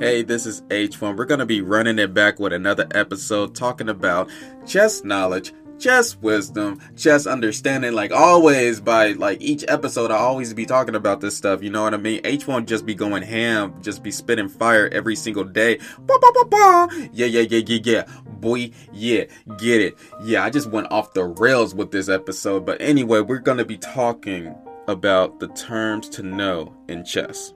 Hey, this is H1. We're going to be running it back with another episode talking about chess knowledge, chess wisdom, chess understanding. Like always, by like each episode, I always be talking about this stuff. You know what I mean? H1 just be going ham, just be spitting fire every single day. Bah, bah, bah, bah. Yeah, yeah, yeah, yeah, yeah. Boy, yeah, get it. Yeah, I just went off the rails with this episode. But anyway, we're going to be talking about the terms to know in chess.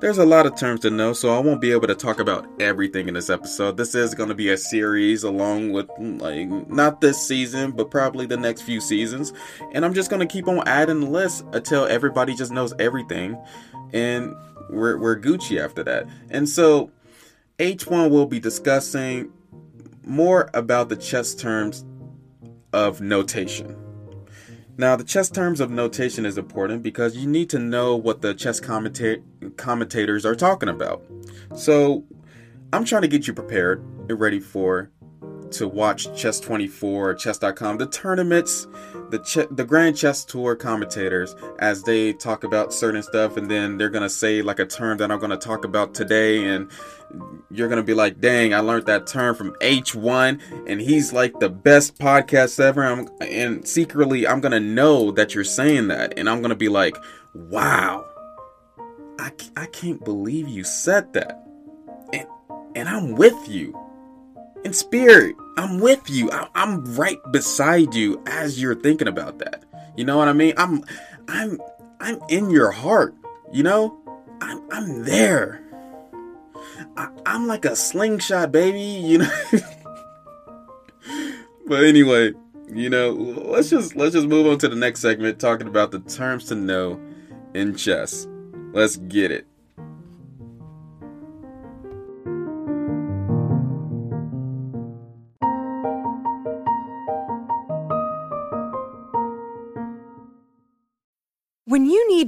There's a lot of terms to know, so I won't be able to talk about everything in this episode. This is going to be a series along with, like, not this season, but probably the next few seasons. And I'm just going to keep on adding the list until everybody just knows everything. And we're, we're Gucci after that. And so, H1 will be discussing more about the chess terms of notation. Now, the chess terms of notation is important because you need to know what the chess commenta- commentators are talking about. So, I'm trying to get you prepared and ready for to watch Chess 24 or Chess.com, the tournaments, the the Grand Chess Tour commentators, as they talk about certain stuff, and then they're gonna say like a term that I'm gonna talk about today, and you're gonna be like, "Dang, I learned that term from H1, and he's like the best podcast ever." I'm, and secretly, I'm gonna know that you're saying that, and I'm gonna be like, "Wow, I I can't believe you said that," and and I'm with you in spirit. I'm with you. I, I'm right beside you as you're thinking about that. You know what I mean? I'm, I'm, I'm in your heart. You know, I'm, I'm there. I, I'm like a slingshot, baby. You know. but anyway, you know, let's just let's just move on to the next segment, talking about the terms to know in chess. Let's get it.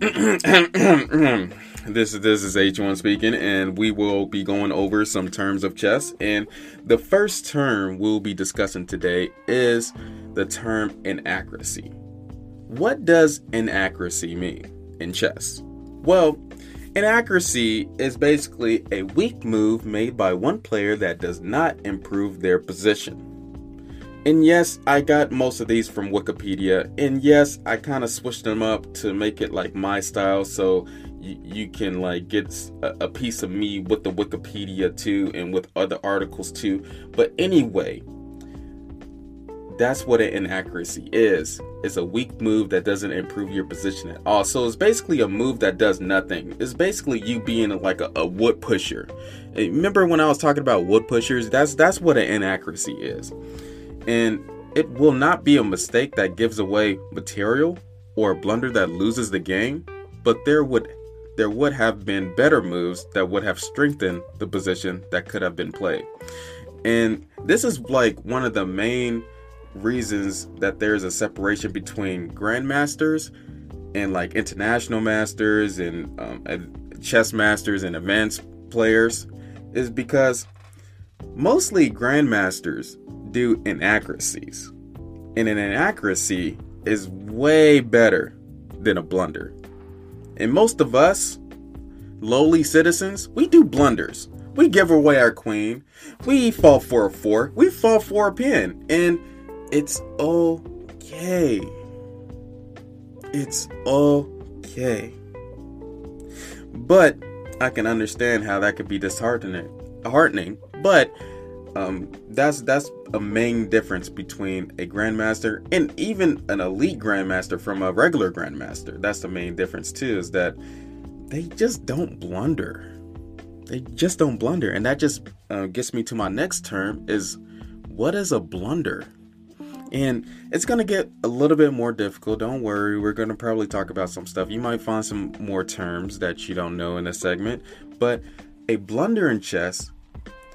this is this is H1 speaking, and we will be going over some terms of chess. And the first term we'll be discussing today is the term inaccuracy. What does inaccuracy mean in chess? Well, inaccuracy is basically a weak move made by one player that does not improve their position. And yes, I got most of these from Wikipedia. And yes, I kind of switched them up to make it like my style so you, you can like get a, a piece of me with the Wikipedia too and with other articles too. But anyway, that's what an inaccuracy is. It's a weak move that doesn't improve your position at all. So it's basically a move that does nothing. It's basically you being like a, a wood pusher. Remember when I was talking about wood pushers? That's that's what an inaccuracy is. And it will not be a mistake that gives away material or a blunder that loses the game, but there would there would have been better moves that would have strengthened the position that could have been played. And this is like one of the main reasons that there's a separation between grandmasters and like international masters and um, chess masters and advanced players is because mostly grandmasters do inaccuracies. And an inaccuracy is way better than a blunder. And most of us, lowly citizens, we do blunders. We give away our queen. We fall for a fork. We fall for a pin. And it's okay. It's okay. But I can understand how that could be disheartening. But um, that's that's a main difference between a grandmaster and even an elite grandmaster from a regular grandmaster. That's the main difference too, is that they just don't blunder. They just don't blunder, and that just uh, gets me to my next term: is what is a blunder? And it's to get a little bit more difficult. Don't worry. We're to probably talk about some stuff. You might find some more terms that you don't know in this segment. But a blunder in chess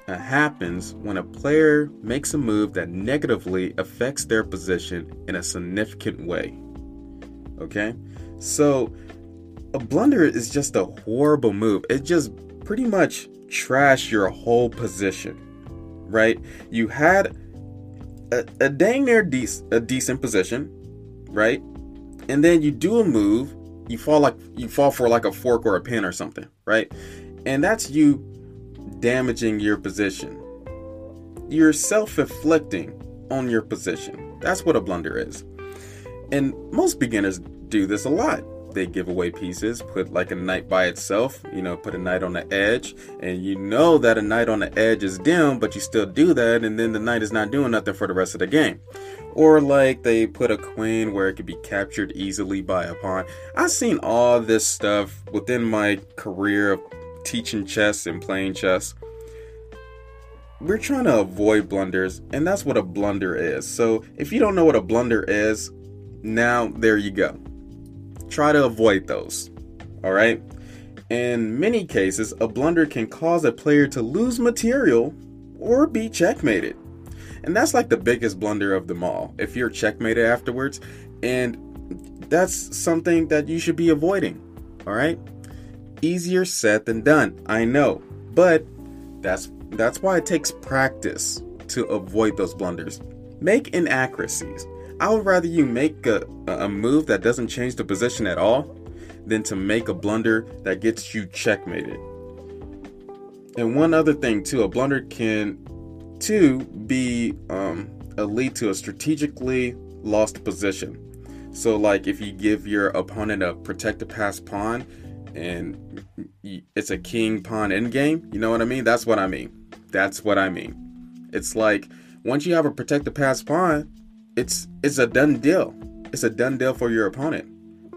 Uh, happens when a player makes a move that negatively affects their position in a significant way. Okay? So, a blunder is just a horrible move. It just pretty much trash your whole position, right? You had a, a dang near de- a decent position, right? And then you do a move, you fall like you fall for like a fork or a pin or something, right? And that's you damaging your position. You're self-inflicting on your position. That's what a blunder is. And most beginners do this a lot they give away pieces, put like a knight by itself, you know, put a knight on the edge, and you know that a knight on the edge is dim, but you still do that, and then the knight is not doing nothing for the rest of the game. Or like they put a queen where it could be captured easily by a pawn. I've seen all this stuff within my career of teaching chess and playing chess. We're trying to avoid blunders, and that's what a blunder is. So if you don't know what a blunder is, now there you go try to avoid those. All right? In many cases, a blunder can cause a player to lose material or be checkmated. And that's like the biggest blunder of them all. If you're checkmated afterwards, and that's something that you should be avoiding. All right? Easier said than done. I know. But that's that's why it takes practice to avoid those blunders. Make inaccuracies. I would rather you make a, a move that doesn't change the position at all than to make a blunder that gets you checkmated. And one other thing too, a blunder can too be um, a lead to a strategically lost position. So like if you give your opponent a protect the pass pawn and it's a king pawn endgame, you know what I mean? That's what I mean. That's what I mean. It's like once you have a protect the pass pawn, it's it's a done deal. It's a done deal for your opponent.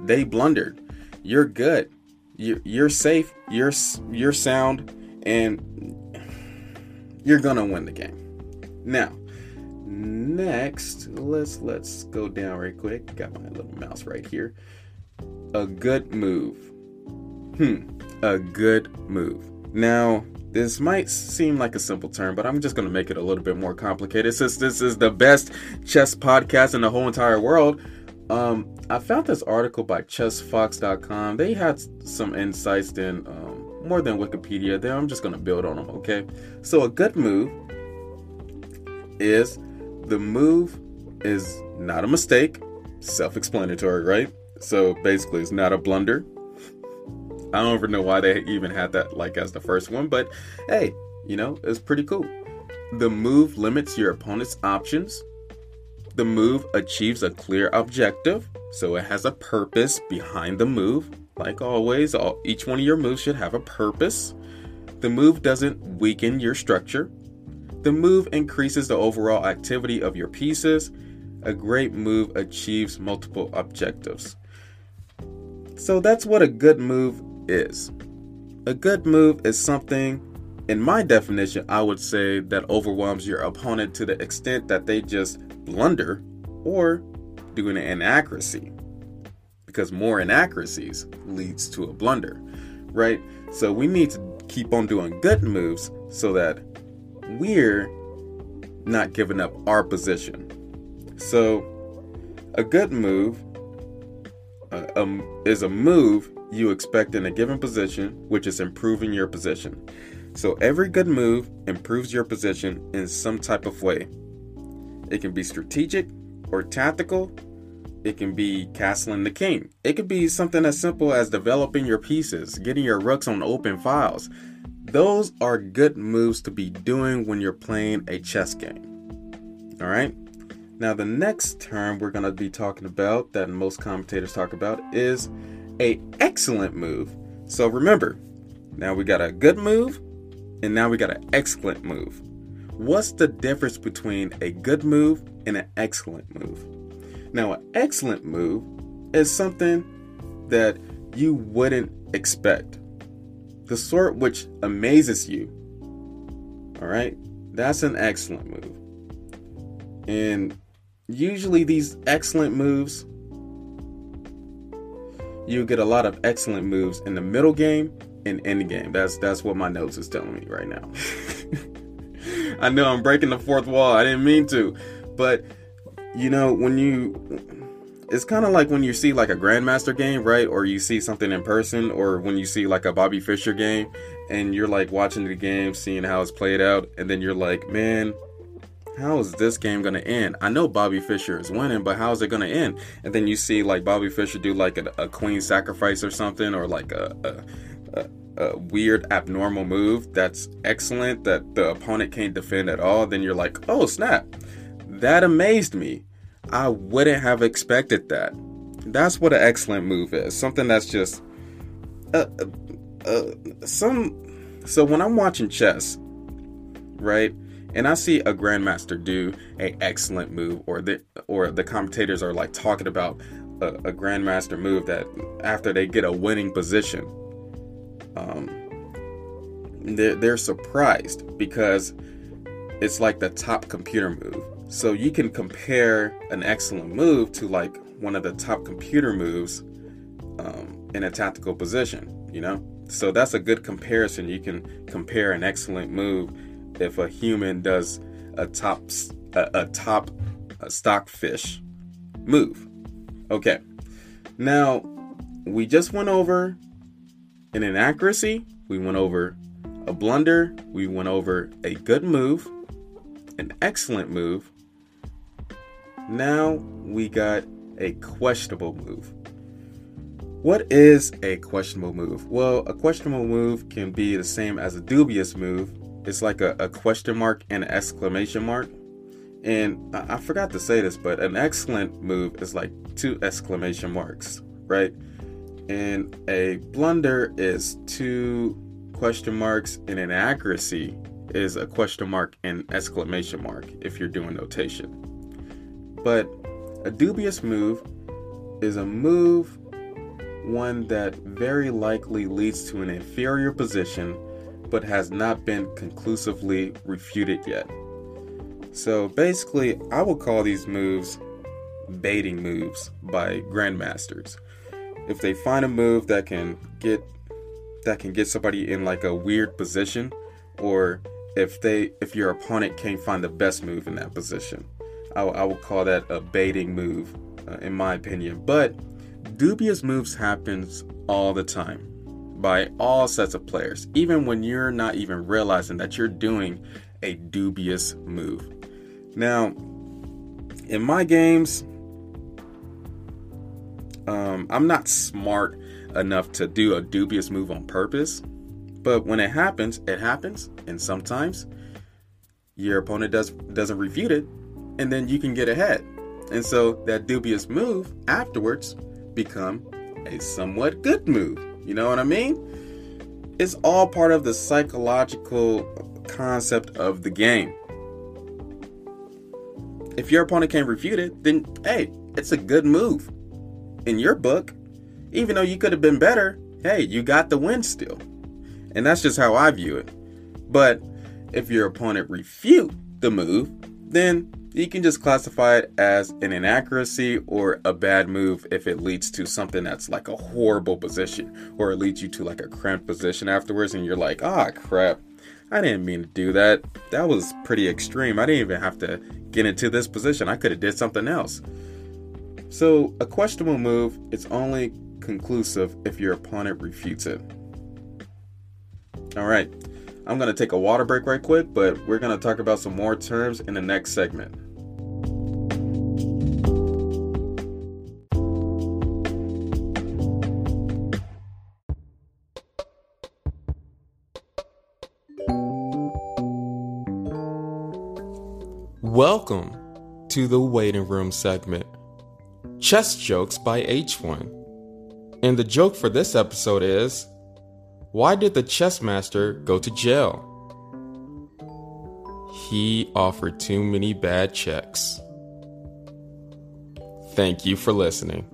They blundered. You're good. You're, you're safe. You're you're sound, and you're gonna win the game. Now, next, let's let's go down right quick. Got my little mouse right here. A good move. Hmm. A good move. Now, this might seem like a simple term, but I'm just going to make it a little bit more complicated since this is the best chess podcast in the whole entire world. Um, I found this article by chessfox.com. They had some insights in um, more than Wikipedia. There, I'm just going to build on them, okay? So, a good move is the move is not a mistake, self explanatory, right? So, basically, it's not a blunder, I don't even know why they even had that like as the first one, but hey, you know, it's pretty cool. The move limits your opponent's options. The move achieves a clear objective, so it has a purpose behind the move. Like always, all, each one of your moves should have a purpose. The move doesn't weaken your structure. The move increases the overall activity of your pieces. A great move achieves multiple objectives. So that's what a good move is. A good move is something, in my definition, I would say that overwhelms your opponent to the extent that they just blunder or do an inaccuracy. Because more inaccuracies leads to a blunder, right? So we need to keep on doing good moves so that we're not giving up our position. So a good move uh, um, is a move you expect in a given position, which is improving your position. So every good move improves your position in some type of way. It can be strategic or tactical. It can be castling the king. It could be something as simple as developing your pieces, getting your rooks on open files. Those are good moves to be doing when you're playing a chess game. All right? Now, the next term we're going to be talking about that most commentators talk about is a excellent move. So remember, now we got a good move and now we got an excellent move. What's the difference between a good move and an excellent move? Now, an excellent move is something that you wouldn't expect. The sort which amazes you. All right? That's an excellent move. And usually these excellent moves, you get a lot of excellent moves in the middle game and end game. That's that's what my notes is telling me right now. I know I'm breaking the fourth wall. I didn't mean to, but you know when you it's kind of like when you see like a grandmaster game right or you see something in person or when you see like a bobby fischer game and you're like watching the game seeing how it's played out and then you're like man how is this game gonna end i know bobby fischer is winning but how is it gonna end and then you see like bobby fischer do like a, a queen sacrifice or something or like a, a, a weird abnormal move that's excellent that the opponent can't defend at all then you're like oh snap that amazed me I wouldn't have expected that. That's what an excellent move is. Something that's just uh, uh, uh, some. So when I'm watching chess, right, and I see a grandmaster do a excellent move, or the or the commentators are like talking about a, a grandmaster move that after they get a winning position, um, they're, they're surprised because it's like the top computer move so you can compare an excellent move to like one of the top computer moves um, in a tactical position, you know? So that's a good comparison. You can compare an excellent move if a human does a top a, a top a stockfish move. Okay. Now, we just went over an inaccuracy, we went over a blunder, we went over a good move, an excellent move, now we got a questionable move. What is a questionable move? Well, a questionable move can be the same as a dubious move. It's like a, a question mark and an exclamation mark. And I, I forgot to say this, but an excellent move is like two exclamation marks, right? And a blunder is two question marks, and an accuracy is a question mark and exclamation mark if you're doing notation. But a dubious move is a move one that very likely leads to an inferior position but has not been conclusively refuted yet. So basically, I will call these moves baiting moves by grandmasters. If they find a move that can get that can get somebody in like a weird position or if they if your opponent can't find the best move in that position. I, would call that a baiting move, uh, in my opinion. But dubious moves happens all the time by all sets of players, even when you're not even realizing that you're doing a dubious move. Now, in my games, um, I'm not smart enough to do a dubious move on purpose, but when it happens, it happens, and sometimes your opponent does doesn't refute it, and then you can get ahead. And so that dubious move afterwards become a somewhat good move. You know what I mean? It's all part of the psychological concept of the game. If your opponent can't refute it, then hey, it's a good move. In your book, even though you could have been better, hey, you got the win still. And that's just how I view it. But if your opponent refute the move, then you can just classify it as an inaccuracy or a bad move if it leads to something that's like a horrible position or it leads you to like a cramped position afterwards and you're like, ah, crap. I didn't mean to do that. That was pretty extreme. I didn't even have to get into this position. I could have did something else. So, a questionable move is only conclusive if your opponent refutes it. All right. I'm going to take a water break right quick, but we're going to talk about some more terms in the next segment. Welcome to the waiting room segment Chess Jokes by H1. And the joke for this episode is why did the chess master go to jail? He offered too many bad checks. Thank you for listening.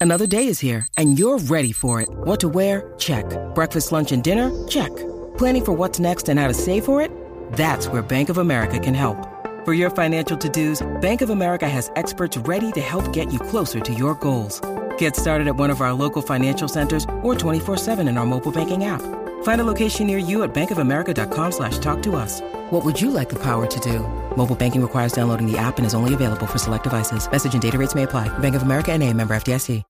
Another day is here, and you're ready for it. What to wear? Check. Breakfast, lunch, and dinner? Check. Planning for what's next and how to save for it? That's where Bank of America can help. For your financial to-dos, Bank of America has experts ready to help get you closer to your goals. Get started at one of our local financial centers or 24-7 in our mobile banking app. Find a location near you at bankofamerica.com slash talk to us. What would you like the power to do? Mobile banking requires downloading the app and is only available for select devices. Message and data rates may apply. Bank of America and a member FDIC.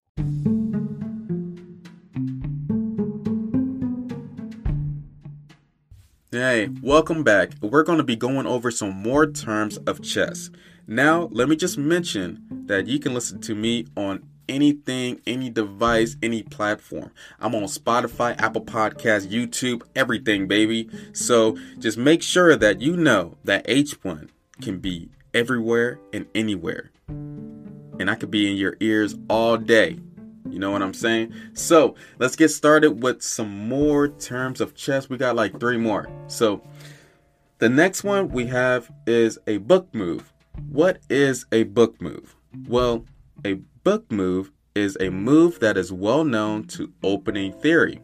Hey, welcome back. We're going to be going over some more terms of chess. Now, let me just mention that you can listen to me on anything, any device, any platform. I'm on Spotify, Apple Podcasts, YouTube, everything, baby. So just make sure that you know that H1 can be everywhere and anywhere. And I could be in your ears all day. You know what I'm saying? So let's get started with some more terms of chess. We got like three more. So the next one we have is a book move. What is a book move? Well, a book move is a move that is well known to opening theory.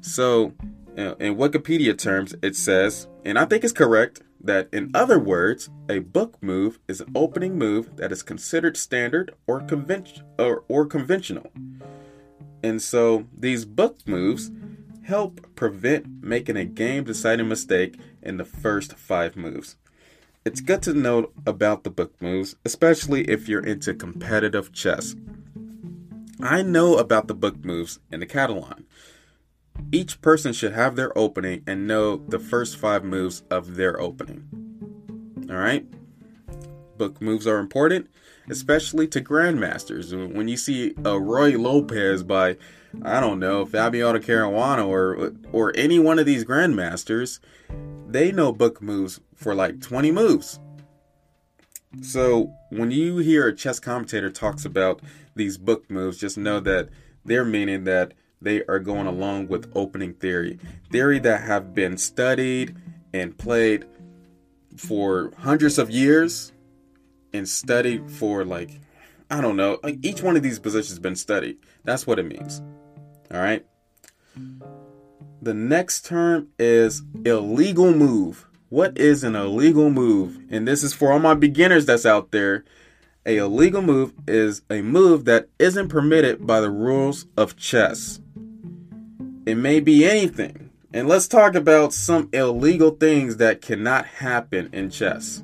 So, in Wikipedia terms, it says, and I think it's correct, that in other words, a book move is an opening move that is considered standard or, or, or conventional. And so these book moves help prevent making a game deciding mistake in the first five moves. It's good to know about the book moves, especially if you're into competitive chess. I know about the book moves in the Catalan. Each person should have their opening and know the first five moves of their opening. Alright? Book moves are important, especially to grandmasters. When you see a Ruy Lopez by, I don't know, Fabiano Caruana or or any one of these grandmasters, they know book moves for like 20 moves. So when you hear a chess commentator talks about these book moves, just know that they're meaning that they are going along with opening theory. Theory that have been studied and played for hundreds of years and studied for like I don't know, like each one of these positions has been studied. That's what it means. All right? The next term is illegal move. What is an illegal move? And this is for all my beginners that's out there. A illegal move is a move that isn't permitted by the rules of chess. It may be anything. And let's talk about some illegal things that cannot happen in chess.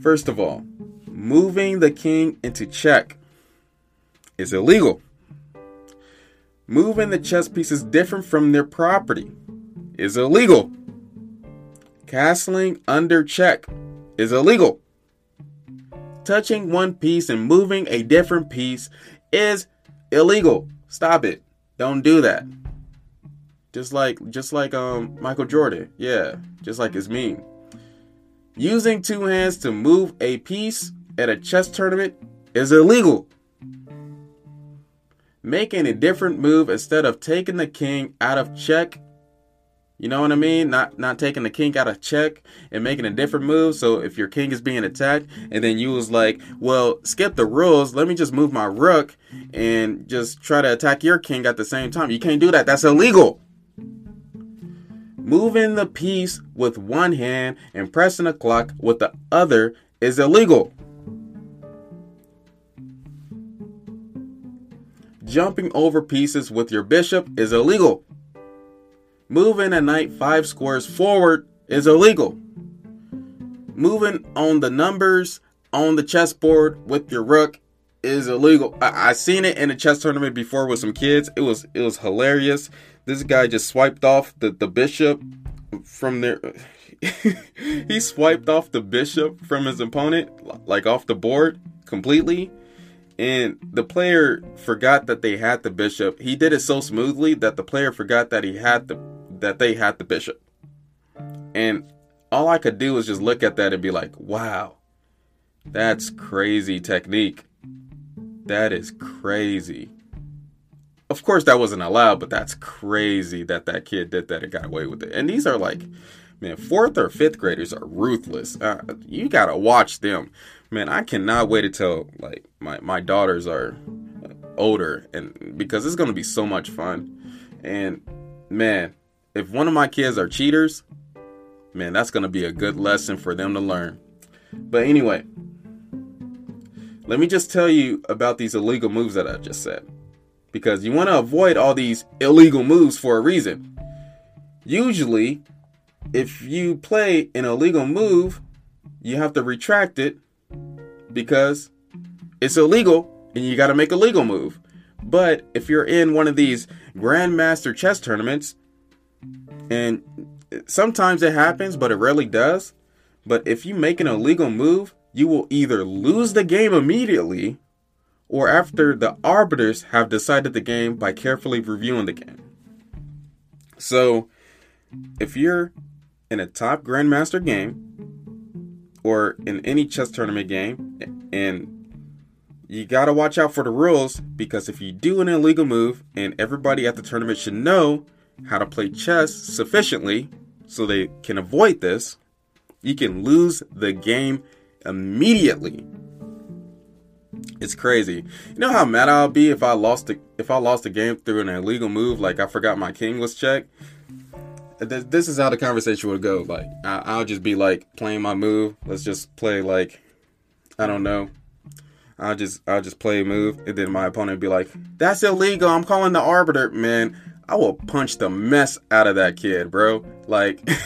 First of all, moving the king into check is illegal. Moving the chess pieces different from their property is illegal. Castling under check is illegal. Touching one piece and moving a different piece is illegal. Stop it. Don't do that. Just like just like um Michael Jordan. Yeah, just like his meme. Using two hands to move a piece at a chess tournament is illegal. Making a different move instead of taking the king out of check you know what I mean? Not not taking the king out of check and making a different move. So if your king is being attacked, and then you was like, well, skip the rules. Let me just move my rook and just try to attack your king at the same time. You can't do that. That's illegal. Moving the piece with one hand and pressing the clock with the other is illegal. Jumping over pieces with your bishop is illegal. Moving a knight five squares forward is illegal. Moving on the numbers on the chessboard with your rook is illegal. I, I seen it in a chess tournament before with some kids. It was it was hilarious. This guy just swiped off the, the bishop from there. he swiped off the bishop from his opponent like off the board completely and the player forgot that they had the bishop. He did it so smoothly that the player forgot that he had the that they had the bishop. And all I could do was just look at that and be like, wow, that's crazy technique. That is crazy. Of course, that wasn't allowed, but that's crazy that that kid did that and got away with it. And these are like, man, fourth or fifth graders are ruthless. Uh, you gotta watch them, man. I cannot wait until like my my daughters are older, and because it's gonna be so much fun. And man, if one of my kids are cheaters, Man, that's to be a good lesson for them to learn. But anyway, let me just tell you about these illegal moves that I just said. Because you want to avoid all these illegal moves for a reason. Usually, if you play an illegal move, you have to retract it because it's illegal and you got to make a legal move. But if you're in one of these Grandmaster chess tournaments, and sometimes it happens, but it rarely does. But if you make an illegal move, you will either lose the game immediately or after the arbiters have decided the game by carefully reviewing the game. So, if you're in a top Grandmaster game or in any chess tournament game and you got to watch out for the rules because if you do an illegal move and everybody at the tournament should know how to play chess sufficiently so they can avoid this, you can lose the game immediately. It's crazy. You know how mad I'll be if I lost the if I lost the game through an illegal move, like I forgot my king was checked. This is how the conversation would go. Like I'll just be like playing my move. Let's just play like I don't know. I'll just I'll just play a move, and then my opponent be like, "That's illegal. I'm calling the arbiter." Man, I will punch the mess out of that kid, bro. Like.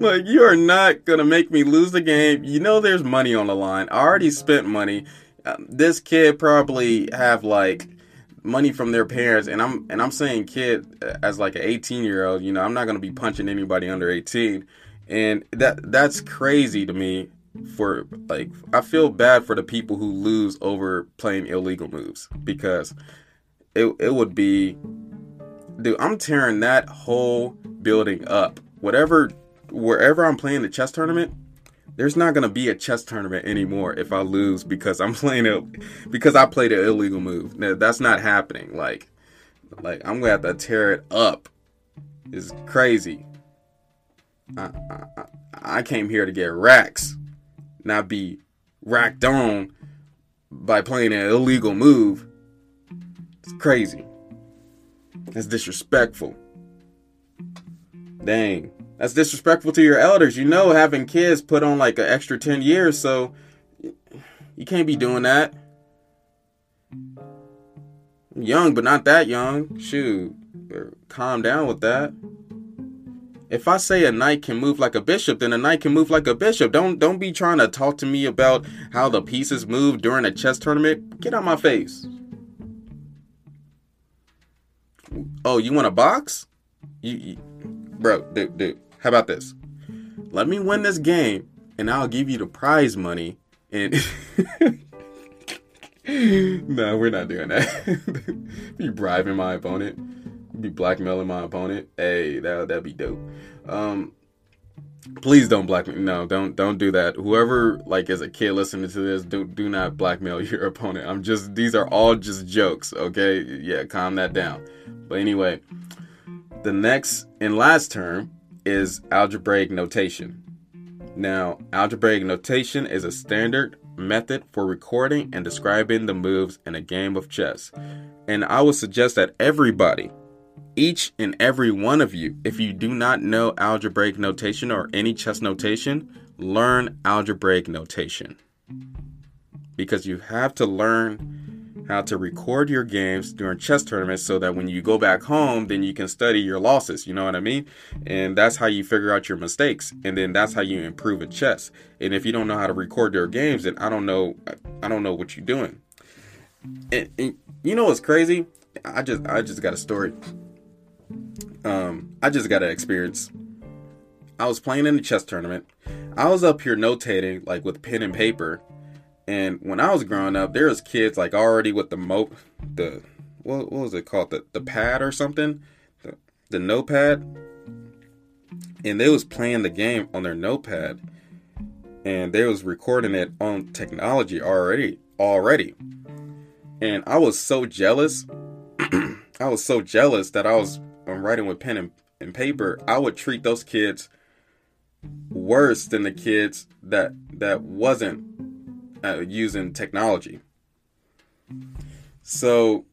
like you are not gonna make me lose the game. You know there's money on the line. I already spent money. Um, this kid probably have like money from their parents, and I'm and I'm saying kid uh, as like an 18 year old. You know I'm not gonna be punching anybody under 18, and that that's crazy to me. For like, I feel bad for the people who lose over playing illegal moves because it it would be, dude. I'm tearing that whole building up. Whatever wherever I'm playing the chess tournament, there's not gonna be a chess tournament anymore if I lose because I'm playing it because I played an illegal move. Now, that's not happening. Like, like I'm gonna have to tear it up. It's crazy. I, I, I came here to get racks, not be racked on by playing an illegal move. It's crazy. That's disrespectful. Dang. That's disrespectful to your elders. You know, having kids put on like an extra 10 years, so you can't be doing that. I'm young, but not that young. Shoot, er, calm down with that. If I say a knight can move like a bishop, then a knight can move like a bishop. Don't don't be trying to talk to me about how the pieces move during a chess tournament. Get out my face. Oh, you want a box? You, you bro, dude, dude. How about this? Let me win this game, and I'll give you the prize money. And no, we're not doing that. be bribing my opponent, be blackmailing my opponent. Hey, that that'd be dope. Um, please don't blackmail. No, don't don't do that. Whoever like is a kid listening to this, do do not blackmail your opponent. I'm just these are all just jokes. Okay, yeah, calm that down. But anyway, the next and last term is algebraic notation. Now, algebraic notation is a standard method for recording and describing the moves in a game of chess. And I would suggest that everybody, each and every one of you, if you do not know algebraic notation or any chess notation, learn algebraic notation. Because you have to learn how to record your games during chess tournaments so that when you go back home, then you can study your losses. You know what I mean? And that's how you figure out your mistakes. And then that's how you improve at chess. And if you don't know how to record your games, then I don't know, I don't know what you're doing. And, and you know what's crazy? I just, I just got a story. Um, I just got an experience. I was playing in a chess tournament. I was up here notating like with pen and paper and when I was growing up, there was kids like already with the mo the what, what was it called the the pad or something, the the notepad, and they was playing the game on their notepad, and they was recording it on technology already already, and I was so jealous. I was so jealous that I was I'm writing with pen and, and paper. I would treat those kids worse than the kids that that wasn't uh, using technology. So,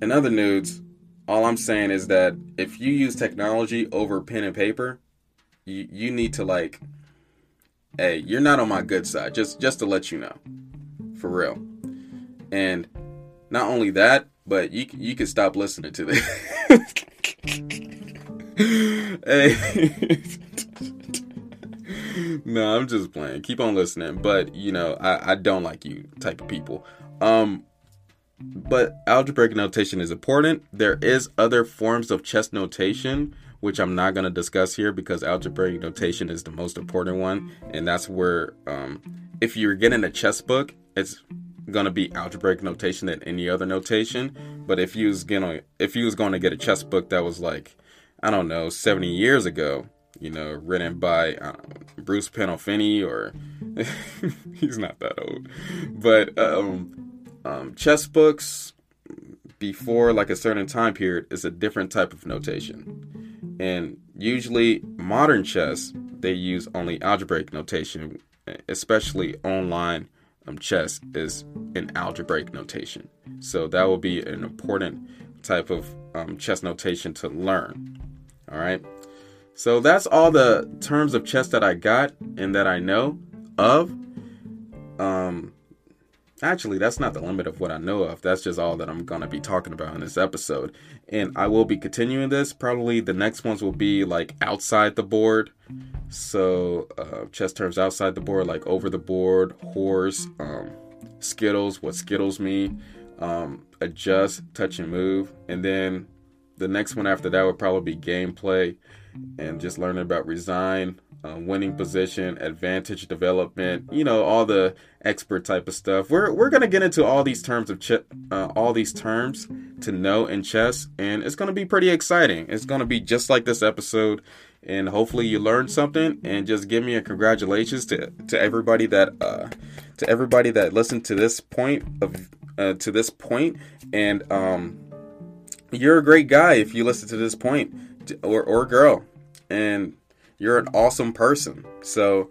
in other news, all I'm saying is that if you use technology over pen and paper, you you need to like hey, you're not on my good side. Just just to let you know. For real. And not only that, but you you can stop listening to this. hey. no, I'm just playing. Keep on listening, but you know, I, I don't like you type of people. Um, but algebraic notation is important. There is other forms of chess notation which I'm not going to discuss here because algebraic notation is the most important one, and that's where um, if you're getting a chess book, it's going to be algebraic notation than any other notation. But if you was gonna if you was going to get a chess book that was like I don't know 70 years ago, you know, written by uh, Bruce Pandolfini or he's not that old, but um, um, chess books before like a certain time period is a different type of notation, and usually modern chess they use only algebraic notation, especially online um, chess is in algebraic notation. So that will be an important type of um, chess notation to learn. All right. So that's all the terms of chess that I got and that I know of. Um, actually, that's not the limit of what I know of. That's just all that I'm gonna be talking about in this episode. And I will be continuing this. Probably the next ones will be like outside the board. So uh, chess terms outside the board, like over the board, horse, um, skittles, what skittles mean, um, adjust, touch and move, and then the next one after that would probably be gameplay and just learning about resign, uh, winning position, advantage development, you know, all the expert type of stuff. We're we're gonna get into all these terms of ch- uh, all these terms to know in chess, and it's gonna be pretty exciting. It's gonna be just like this episode, and hopefully you learned something. And just give me a congratulations to to everybody that uh, to everybody that listened to this point of uh, to this point, and um, you're a great guy if you listen to this point or, or girl, and you're an awesome person. So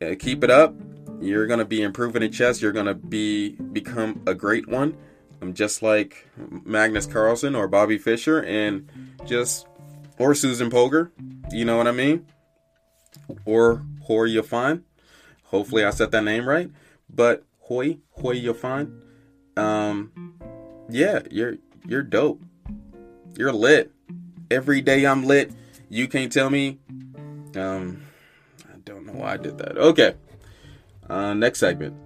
uh, keep it up. You're gonna be improving in chess. You're gonna be become a great one. I'm just like Magnus Carlsen or Bobby Fischer, and just or Susan Polgar. You know what I mean? Or Hoi Yafan. Hopefully I said that name right. But Hoi Hoi Yafan. Um, yeah, you're you're dope. You're lit every day I'm lit. You can't tell me. Um, I don't know why I did that. Okay. Uh, next segment.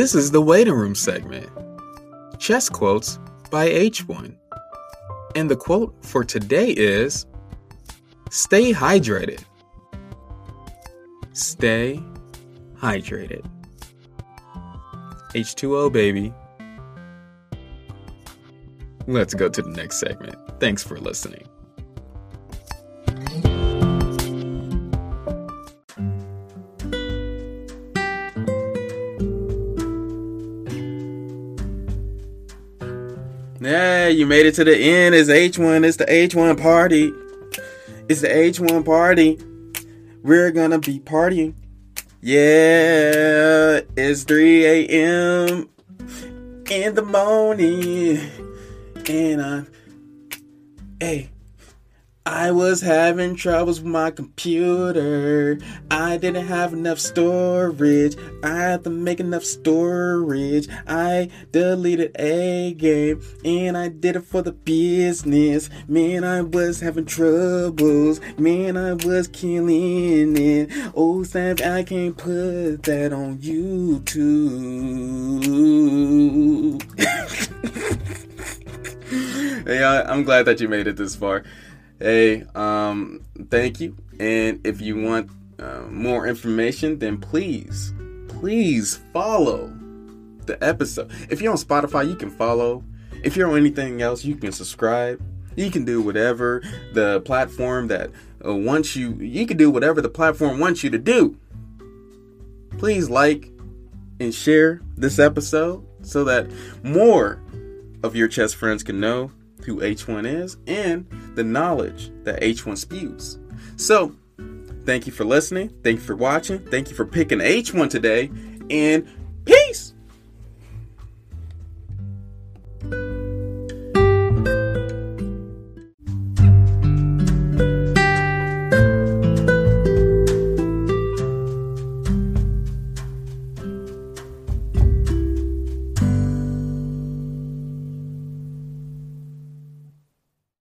This is the waiting room segment. Chess quotes by H1. And the quote for today is Stay hydrated. Stay hydrated. H2O, baby. Let's go to the next segment. Thanks for listening. Yeah, you made it to the end. It's H1. It's the H1 party. It's the H1 party. We're gonna be partying. Yeah, it's 3 a.m. in the morning. And I'm, hey, I was having troubles with my computer. I didn't have enough storage. I had to make enough storage. I deleted a game and I did it for the business. Man, I was having troubles. Man, I was killing it. Oh, Sam, I can't put that on YouTube. hey, I, I'm glad that you made it this far. Hey, um, thank you. And if you want uh, more information, then please, please follow the episode. If you're on Spotify, you can follow. If you're on anything else, you can subscribe. You can do whatever the platform that uh, wants you. You can do whatever the platform wants you to do. Please like, and share this episode so that more of your chess friends can know who H1 is and the knowledge that H1 spews. So, thank you for listening. Thank you for watching. Thank you for picking H1 today. And